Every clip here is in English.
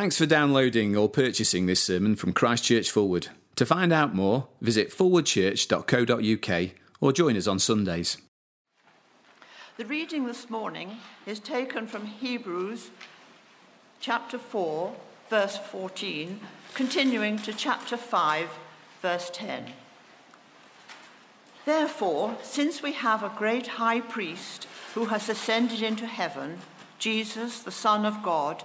Thanks for downloading or purchasing this sermon from Christchurch Forward. To find out more, visit forwardchurch.co.uk or join us on Sundays. The reading this morning is taken from Hebrews chapter 4, verse 14, continuing to chapter 5, verse 10. Therefore, since we have a great high priest who has ascended into heaven, Jesus, the Son of God,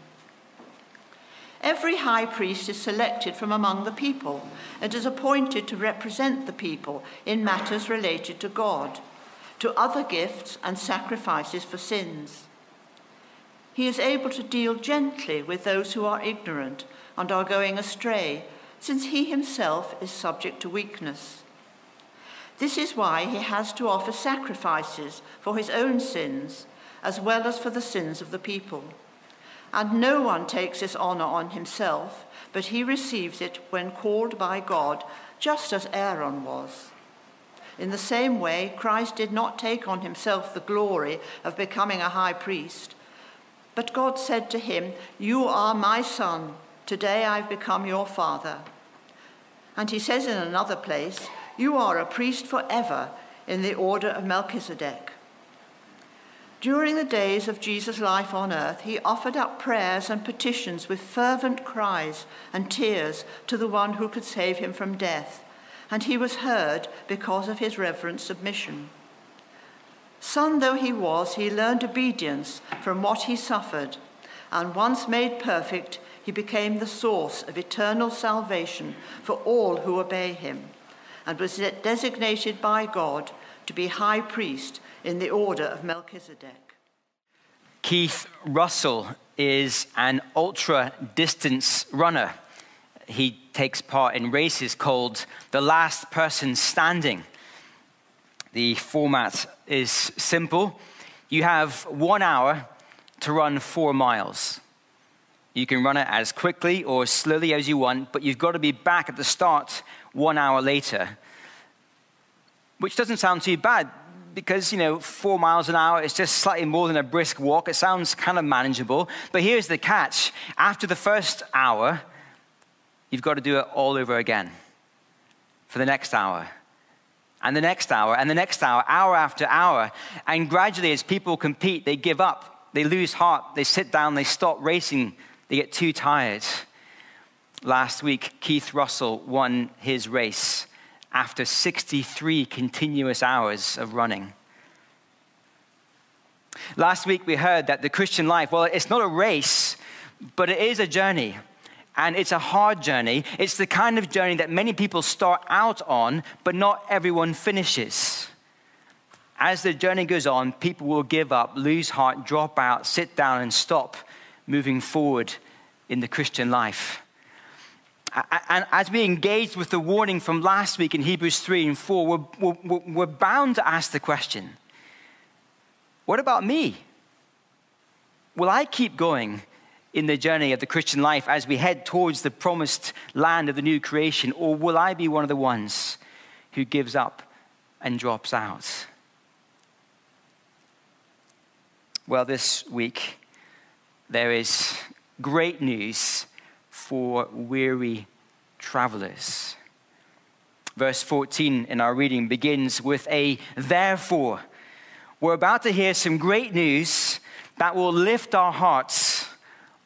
Every high priest is selected from among the people and is appointed to represent the people in matters related to God, to other gifts and sacrifices for sins. He is able to deal gently with those who are ignorant and are going astray, since he himself is subject to weakness. This is why he has to offer sacrifices for his own sins, as well as for the sins of the people. And no one takes this honor on himself, but he receives it when called by God, just as Aaron was. In the same way, Christ did not take on himself the glory of becoming a high priest. But God said to him, You are my son. Today I've become your father. And he says in another place, You are a priest forever in the order of Melchizedek. During the days of Jesus' life on earth, he offered up prayers and petitions with fervent cries and tears to the one who could save him from death, and he was heard because of his reverent submission. Son though he was, he learned obedience from what he suffered, and once made perfect, he became the source of eternal salvation for all who obey him, and was designated by God to be high priest in the order of Melchizedek. Keith Russell is an ultra distance runner. He takes part in races called The Last Person Standing. The format is simple. You have one hour to run four miles. You can run it as quickly or slowly as you want, but you've got to be back at the start one hour later, which doesn't sound too bad because, you know, four miles an hour is just slightly more than a brisk walk. It sounds kind of manageable. But here's the catch after the first hour, you've got to do it all over again for the next hour. And the next hour, and the next hour, hour after hour. And gradually, as people compete, they give up, they lose heart, they sit down, they stop racing, they get too tired. Last week, Keith Russell won his race after 63 continuous hours of running. Last week we heard that the Christian life, well, it's not a race, but it is a journey. And it's a hard journey. It's the kind of journey that many people start out on, but not everyone finishes. As the journey goes on, people will give up, lose heart, drop out, sit down, and stop moving forward in the Christian life. And as we engage with the warning from last week in Hebrews 3 and 4, we're, we're, we're bound to ask the question what about me? Will I keep going in the journey of the Christian life as we head towards the promised land of the new creation, or will I be one of the ones who gives up and drops out? Well, this week there is great news for weary travelers. Verse 14 in our reading begins with a therefore. We're about to hear some great news that will lift our hearts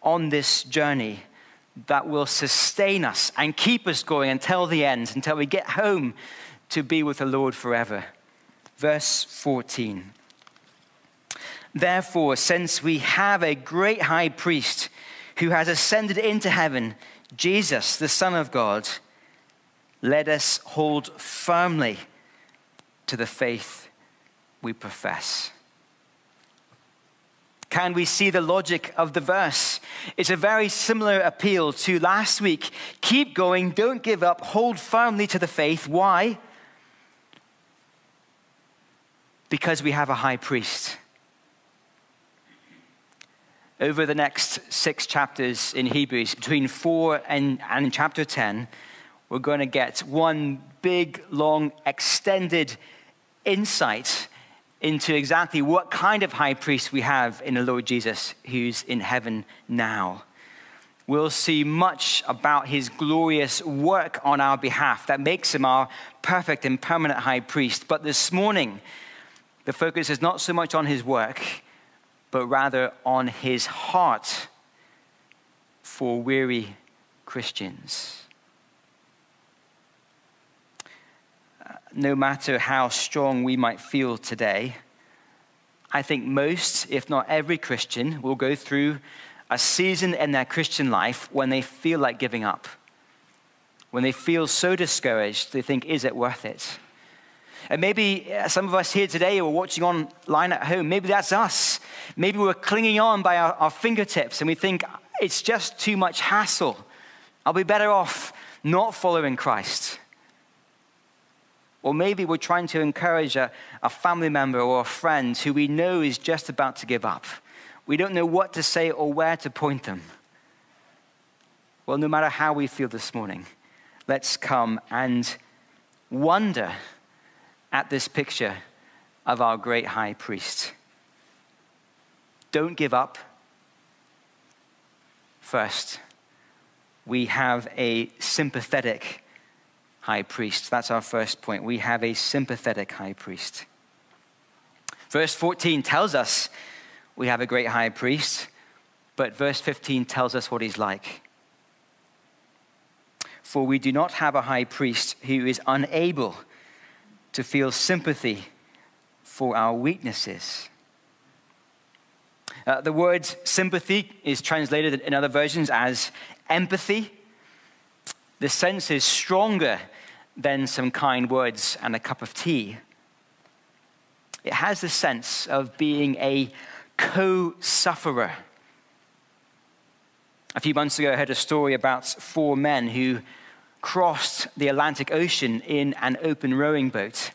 on this journey, that will sustain us and keep us going until the end, until we get home to be with the Lord forever. Verse 14. Therefore, since we have a great high priest who has ascended into heaven, Jesus, the Son of God, let us hold firmly to the faith we profess. Can we see the logic of the verse? It's a very similar appeal to last week. Keep going, don't give up, hold firmly to the faith. Why? Because we have a high priest. Over the next six chapters in Hebrews, between four and, and chapter 10, we're going to get one big, long, extended insight into exactly what kind of high priest we have in the Lord Jesus who's in heaven now. We'll see much about his glorious work on our behalf that makes him our perfect and permanent high priest. But this morning, the focus is not so much on his work, but rather on his heart for weary Christians. no matter how strong we might feel today, I think most, if not every Christian, will go through a season in their Christian life when they feel like giving up. When they feel so discouraged, they think, is it worth it? And maybe uh, some of us here today are watching online at home. Maybe that's us. Maybe we're clinging on by our, our fingertips and we think it's just too much hassle. I'll be better off not following Christ. Or maybe we're trying to encourage a, a family member or a friend who we know is just about to give up. We don't know what to say or where to point them. Well, no matter how we feel this morning, let's come and wonder at this picture of our great high priest. Don't give up. First, we have a sympathetic high priest. That's our first point. We have a sympathetic high priest. Verse 14 tells us we have a great high priest, but verse 15 tells us what he's like. For we do not have a high priest who is unable to feel sympathy for our weaknesses. Uh, the word sympathy is translated in other versions as empathy. The sense is stronger than some kind words and a cup of tea. It has the sense of being a co sufferer. A few months ago, I heard a story about four men who crossed the Atlantic Ocean in an open rowing boat.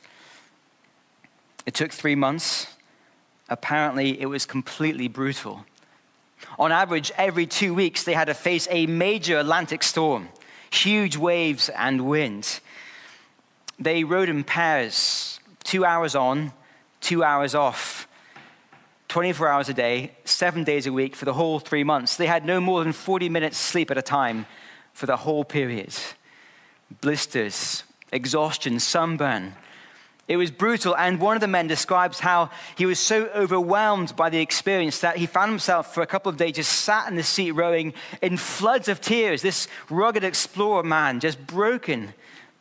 It took three months. Apparently, it was completely brutal. On average, every two weeks, they had to face a major Atlantic storm, huge waves and wind. They rowed in pairs, two hours on, two hours off, 24 hours a day, seven days a week for the whole three months. They had no more than 40 minutes sleep at a time for the whole period. Blisters, exhaustion, sunburn. It was brutal, and one of the men describes how he was so overwhelmed by the experience that he found himself for a couple of days just sat in the seat rowing in floods of tears. This rugged explorer man, just broken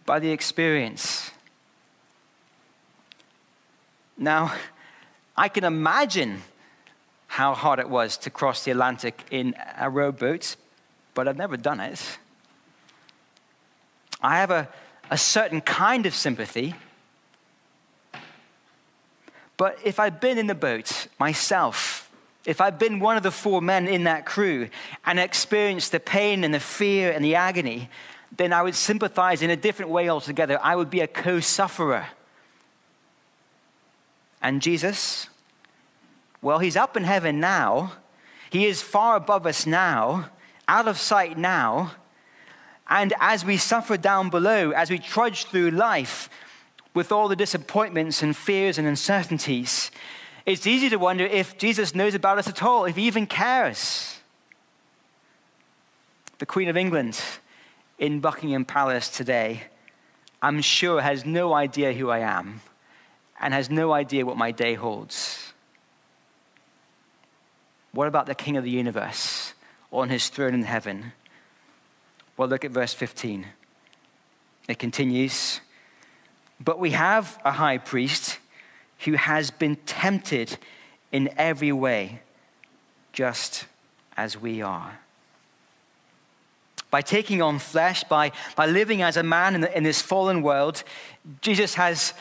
by the experience. Now, I can imagine how hard it was to cross the Atlantic in a rowboat, but I've never done it. I have a, a certain kind of sympathy. But if I'd been in the boat myself, if I'd been one of the four men in that crew and experienced the pain and the fear and the agony, then I would sympathize in a different way altogether. I would be a co sufferer. And Jesus, well, he's up in heaven now. He is far above us now, out of sight now. And as we suffer down below, as we trudge through life with all the disappointments and fears and uncertainties, it's easy to wonder if Jesus knows about us at all, if he even cares. The Queen of England in Buckingham Palace today, I'm sure has no idea who I am and has no idea what my day holds. What about the King of the universe on his throne in heaven? Well, look at verse 15. It continues But we have a high priest who has been tempted in every way, just as we are by taking on flesh, by, by living as a man in, the, in this fallen world, Jesus has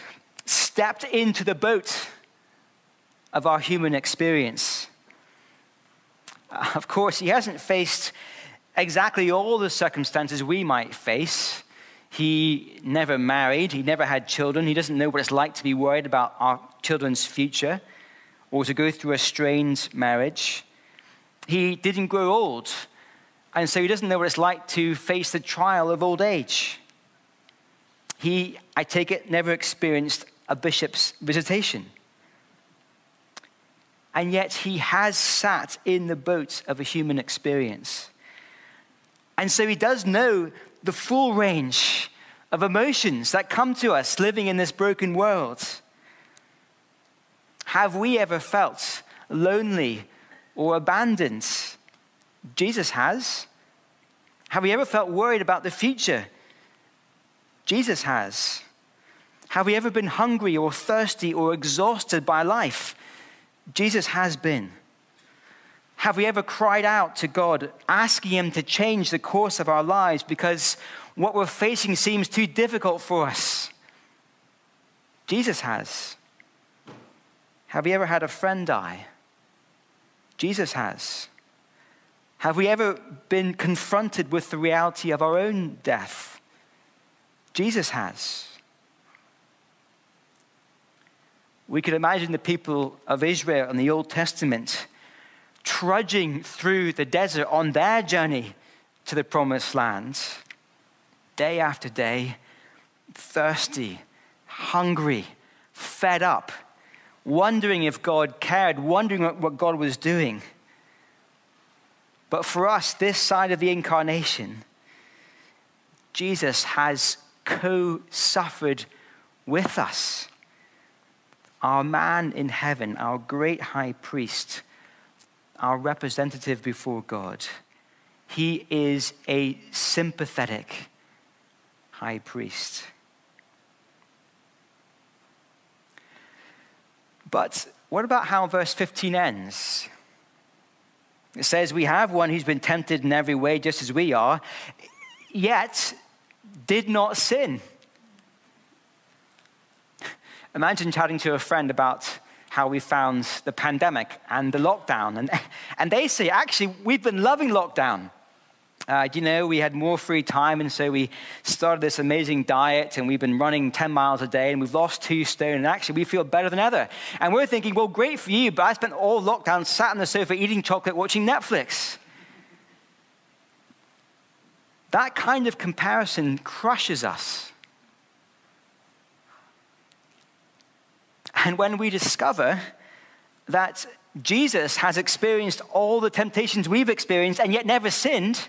stepped into the boat of our human experience. Of course, he hasn't faced exactly all the circumstances we might face. He never married, he never had children, he doesn't know what it's like to be worried about our children's future or to go through a strained marriage. He didn't grow old, and so he doesn't know what it's like to face the trial of old age. He, I take it, never experienced a bishop's visitation. And yet he has sat in the boat of a human experience. And so he does know the full range of emotions that come to us living in this broken world. Have we ever felt lonely or abandoned? Jesus has. Have we ever felt worried about the future? Jesus has. Have we ever been hungry or thirsty or exhausted by life? Jesus has been. Have we ever cried out to God, asking Him to change the course of our lives because what we're facing seems too difficult for us? Jesus has. Have we ever had a friend die? Jesus has. Have we ever been confronted with the reality of our own death? Jesus has. We could imagine the people of Israel in the Old Testament trudging through the desert on their journey to the promised land, day after day, thirsty, hungry, fed up, wondering if God cared, wondering what God was doing. But for us, this side of the incarnation, Jesus has co suffered with us. Our man in heaven, our great high priest, our representative before God. He is a sympathetic high priest. But what about how verse 15 ends? It says, We have one who's been tempted in every way, just as we are, yet did not sin. Imagine chatting to a friend about how we found the pandemic and the lockdown. And, and they say, actually, we've been loving lockdown. Uh, you know, we had more free time, and so we started this amazing diet, and we've been running 10 miles a day, and we've lost two stone, and actually we feel better than ever. And we're thinking, well, great for you, but I spent all lockdown sat on the sofa eating chocolate, watching Netflix. That kind of comparison crushes us. And when we discover that Jesus has experienced all the temptations we've experienced and yet never sinned,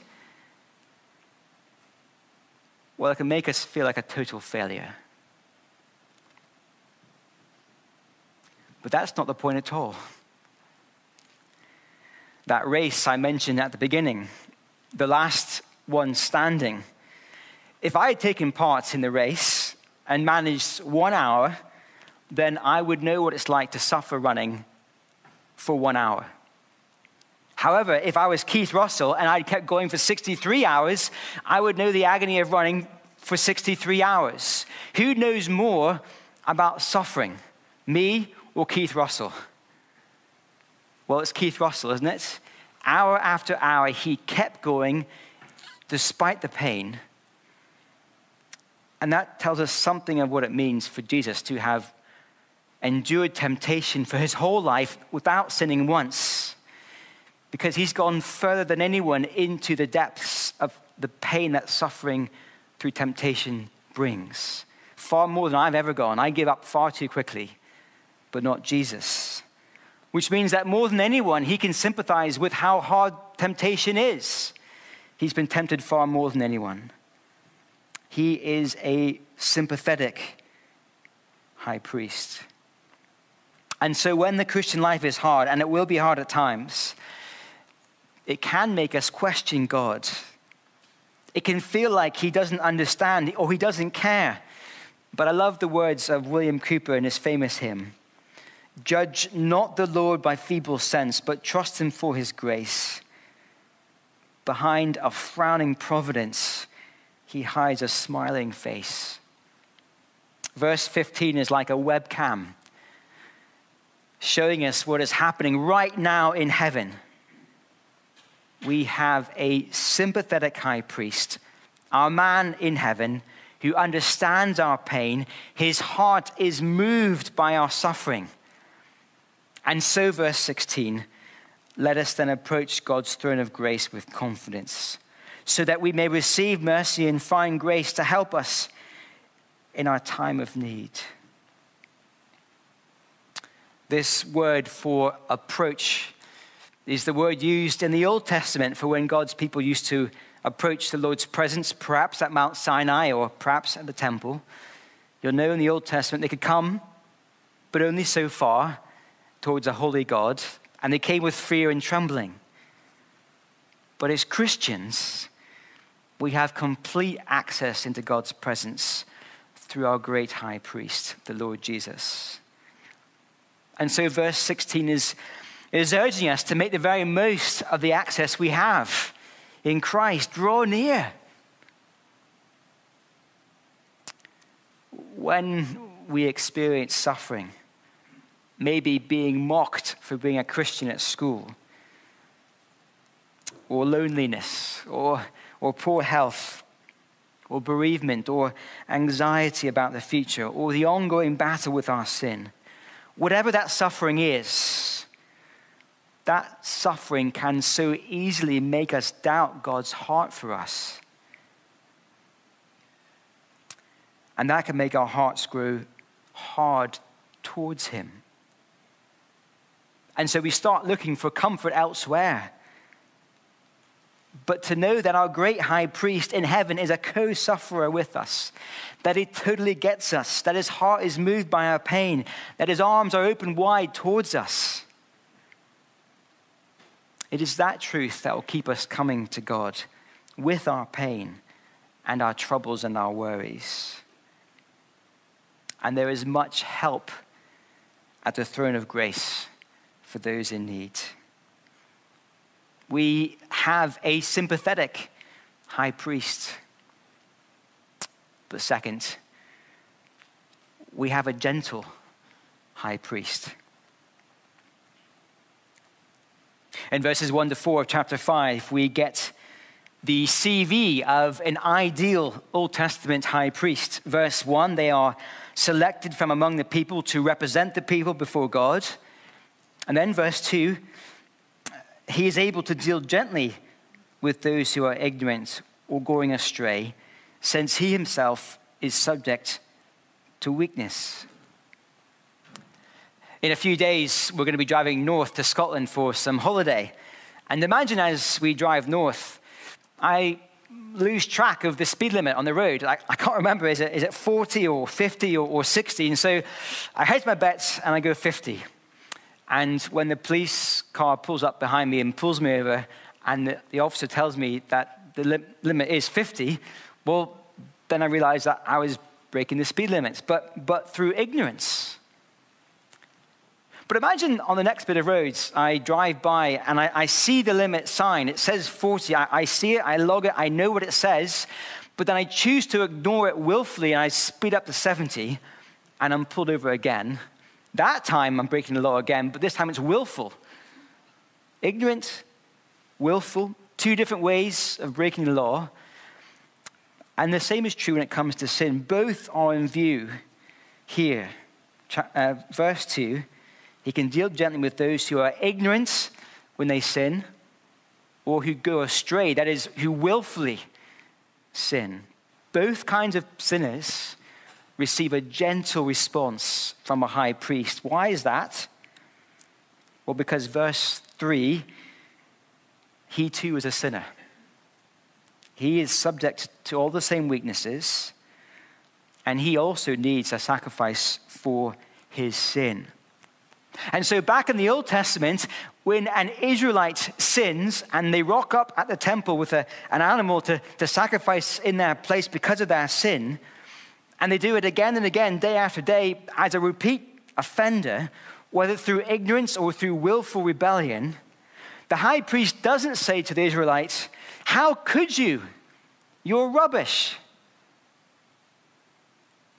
well, it can make us feel like a total failure. But that's not the point at all. That race I mentioned at the beginning, the last one standing, if I had taken part in the race and managed one hour then I would know what it's like to suffer running for one hour. However, if I was Keith Russell and I kept going for 63 hours, I would know the agony of running for 63 hours. Who knows more about suffering, me or Keith Russell? Well, it's Keith Russell, isn't it? Hour after hour, he kept going despite the pain. And that tells us something of what it means for Jesus to have endured temptation for his whole life without sinning once because he's gone further than anyone into the depths of the pain that suffering through temptation brings. Far more than I've ever gone. I give up far too quickly, but not Jesus. Which means that more than anyone, he can sympathize with how hard temptation is. He's been tempted far more than anyone. He is a sympathetic high priest. And so when the Christian life is hard, and it will be hard at times, it can make us question God. It can feel like He doesn't understand or He doesn't care. But I love the words of William Cowper in his famous hymn Judge not the Lord by feeble sense, but trust Him for His grace. Behind a frowning providence, He hides a smiling face. Verse 15 is like a webcam showing us what is happening right now in heaven. we have a sympathetic high priest, our man in heaven, who understands our pain. His heart is moved by our suffering. And so, verse 16, let us then approach God's throne of grace with confidence, so that we may receive mercy and find grace to help us in our time of need. This word for approach is the word used in the Old Testament for when God's people used to approach the Lord's presence, perhaps at Mount Sinai or perhaps at the temple. You'll know in the Old Testament they could come, but only so far towards a holy God, and they came with fear and trembling. But as Christians, we have complete access into God's presence through our great high priest, the Lord Jesus. And so, verse 16 is is urging us to make the very most of the access we have in Christ. Draw near. When we experience suffering, maybe being mocked for being a Christian at school, or loneliness, or, or poor health, or bereavement, or anxiety about the future, or the ongoing battle with our sin, whatever that suffering is, that suffering can so easily make us doubt God's heart for us. And that can make our hearts grow hard towards Him. And so we start looking for comfort elsewhere. But to know that our great high priest in heaven is a co sufferer with us, that he totally gets us, that his heart is moved by our pain, that his arms are open wide towards us it is that truth that will keep us coming to God with our pain and our troubles and our worries. And there is much help at the throne of grace for those in need. We have a sympathetic high priest. But second, we have a gentle high priest. In verses 1 to 4 of chapter 5, we get the CV of an ideal Old Testament high priest. Verse 1 they are selected from among the people to represent the people before God. And then verse 2 he is able to deal gently with those who are ignorant or going astray, since he himself is subject to weakness. In a few days, we're going to be driving north to Scotland for some holiday. And imagine as we drive north, I lose track of the speed limit on the road. I, I can't remember, is it, is it 40 or 50 or, or 60? And so I hedge my bets and I go 50. And when the police car pulls up behind me and pulls me over, and the, the officer tells me that the li- limit is 50, well, then I realize that I was breaking the speed limits. But, but through ignorance, but imagine on the next bit of roads, I drive by and I, I see the limit sign. It says 40. I, I see it, I log it, I know what it says, but then I choose to ignore it willfully and I speed up to 70 and I'm pulled over again. That time I'm breaking the law again, but this time it's willful. Ignorant, willful, two different ways of breaking the law. And the same is true when it comes to sin. Both are in view here. Uh, verse 2 he can deal gently with those who are ignorant when they sin or who go astray, that is, who willfully sin. Both kinds of sinners receive a gentle response from a high priest. Why is that? Well, because verse 3 he too is a sinner. He is subject to all the same weaknesses, and he also needs a sacrifice for his sin. And so, back in the Old Testament, when an Israelite sins and they rock up at the temple with a, an animal to, to sacrifice in their place because of their sin, and they do it again and again, day after day, as a repeat offender, whether through ignorance or through willful rebellion, the high priest doesn't say to the Israelites, How could you? You're rubbish.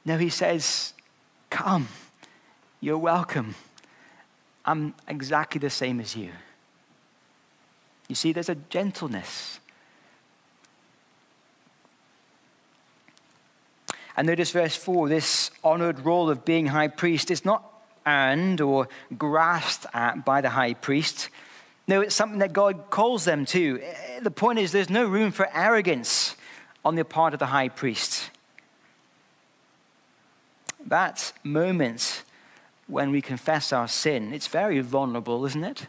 No, he says, Come, you're welcome. I'm exactly the same as you. You see, there's a gentleness. And notice verse 4 this honored role of being high priest is not earned or grasped at by the high priest. No, it's something that God calls them to. The point is, there's no room for arrogance on the part of the high priest. That moment when we confess our sin, it's very vulnerable, isn't it?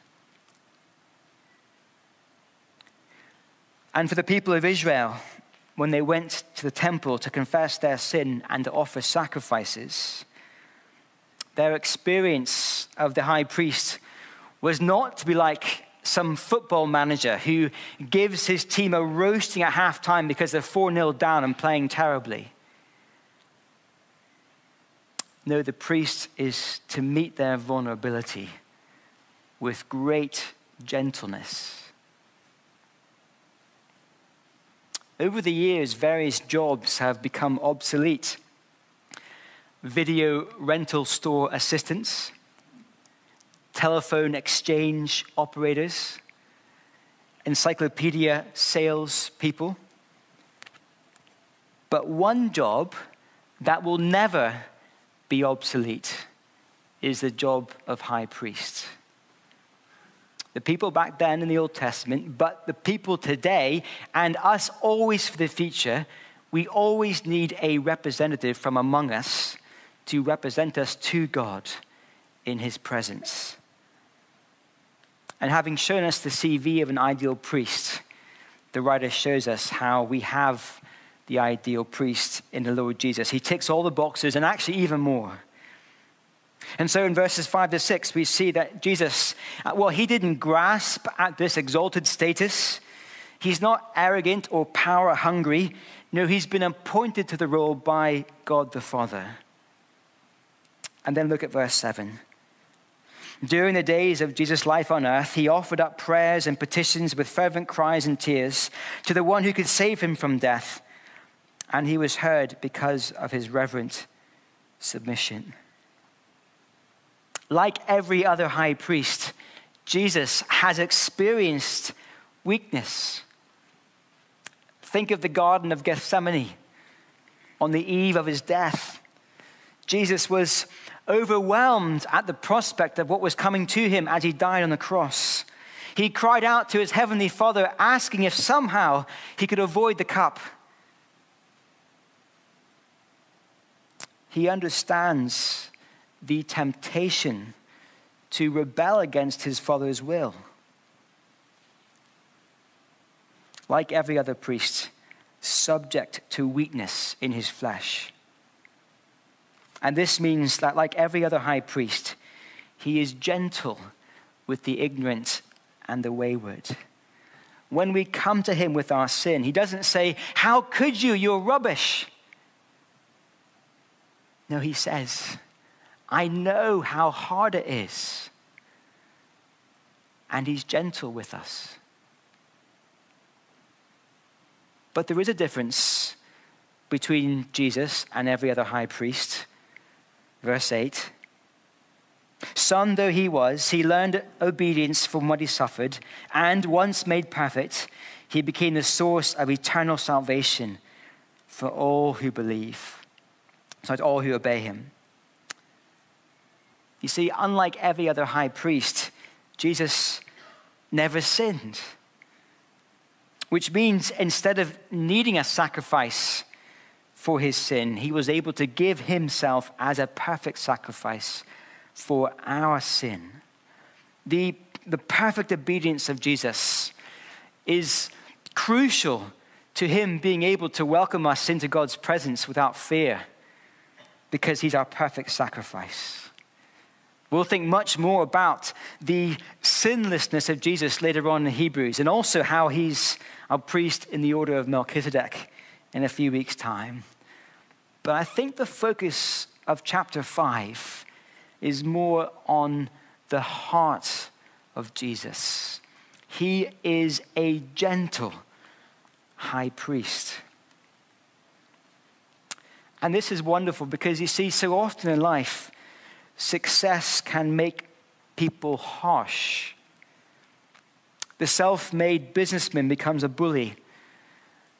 And for the people of Israel, when they went to the temple to confess their sin and to offer sacrifices, their experience of the high priest was not to be like some football manager who gives his team a roasting at halftime because they're 4 0 down and playing terribly. No, the priest is to meet their vulnerability with great gentleness. Over the years, various jobs have become obsolete. Video rental store assistants, telephone exchange operators, encyclopedia sales people. But one job that will never be obsolete is the job of high priest. The people back then in the Old Testament, but the people today, and us always for the future, we always need a representative from among us to represent us to God in his presence. And having shown us the CV of an ideal priest, the writer shows us how we have the ideal priest in the Lord Jesus. He ticks all the boxes and actually even more. And so in verses 5 to 6, we see that Jesus, uh, well, he didn't grasp at this exalted status. He's not arrogant or power hungry. No, he's been appointed to the role by God the Father. And then look at verse 7. During the days of Jesus' life on earth, he offered up prayers and petitions with fervent cries and tears to the one who could save him from death and he was heard because of his reverent submission. Like every other high priest, Jesus has experienced weakness. Think of the Garden of Gethsemane on the eve of his death. Jesus was overwhelmed at the prospect of what was coming to him as he died on the cross. He cried out to his heavenly Father, asking if somehow he could avoid the cup. He understands the temptation to rebel against his father's will. Like every other priest, subject to weakness in his flesh. And this means that, like every other high priest, he is gentle with the ignorant and the wayward. When we come to him with our sin, he doesn't say, How could you? You're rubbish. No, he says, I know how hard it is. And he's gentle with us. But there is a difference between Jesus and every other high priest. Verse 8 Son though he was, he learned obedience from what he suffered, and once made perfect, he became the source of eternal salvation for all who believe so all who obey him. You see, unlike every other high priest, Jesus never sinned. Which means instead of needing a sacrifice for his sin, he was able to give himself as a perfect sacrifice for our sin. The, the perfect obedience of Jesus is crucial to him being able to welcome us into God's presence without fear because he's our perfect sacrifice. We'll think much more about the sinlessness of Jesus later on in Hebrews and also how he's our priest in the order of Melchizedek in a few weeks' time. But I think the focus of chapter 5 is more on the heart of Jesus. He is a gentle high priest. And this is wonderful because you see, so often in life, success can make people harsh. The self made businessman becomes a bully.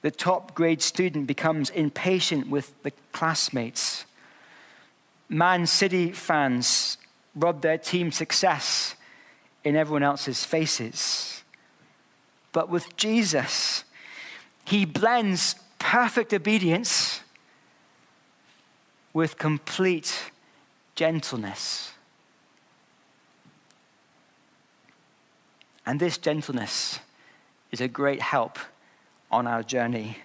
The top grade student becomes impatient with the classmates. Man City fans rub their team success in everyone else's faces. But with Jesus, he blends perfect obedience with complete gentleness. And this gentleness is a great help on our journey.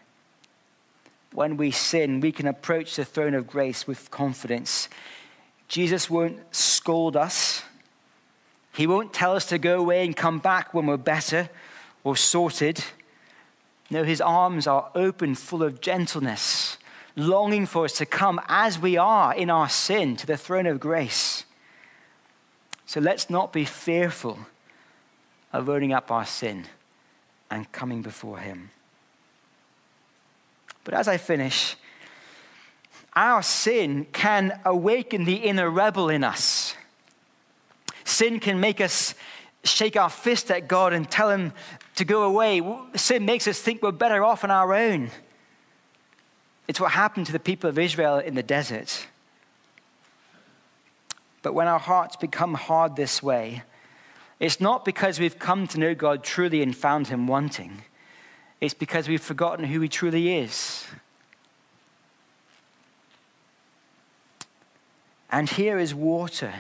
When we sin, we can approach the throne of grace with confidence. Jesus won't scold us. He won't tell us to go away and come back when we're better or sorted. No, his arms are open, full of gentleness, longing for us to come as we are in our sin to the throne of grace. So let's not be fearful of owning up our sin and coming before him. But as I finish, our sin can awaken the inner rebel in us. Sin can make us shake our fist at God and tell him to go away. Sin makes us think we're better off on our own. It's what happened to the people of Israel in the desert. But when our hearts become hard this way, it's not because we've come to know God truly and found Him wanting, it's because we've forgotten who He truly is. And here is water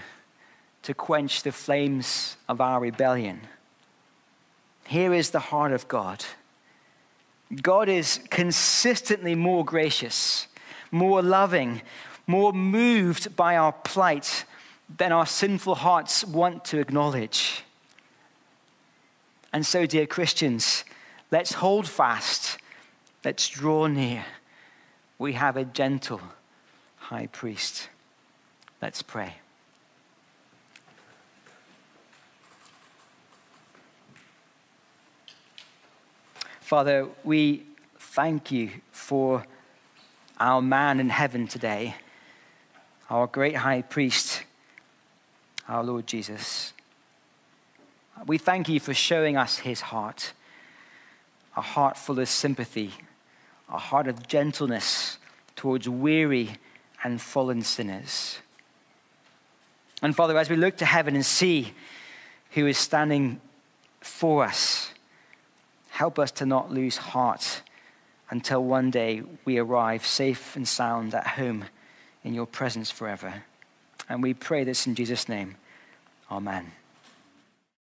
to quench the flames of our rebellion. Here is the heart of God. God is consistently more gracious, more loving, more moved by our plight than our sinful hearts want to acknowledge. And so, dear Christians, let's hold fast, let's draw near. We have a gentle high priest. Let's pray. Father, we thank you for our man in heaven today, our great high priest, our Lord Jesus. We thank you for showing us his heart, a heart full of sympathy, a heart of gentleness towards weary and fallen sinners. And Father, as we look to heaven and see who is standing for us, Help us to not lose heart until one day we arrive safe and sound at home in your presence forever. And we pray this in Jesus' name. Amen.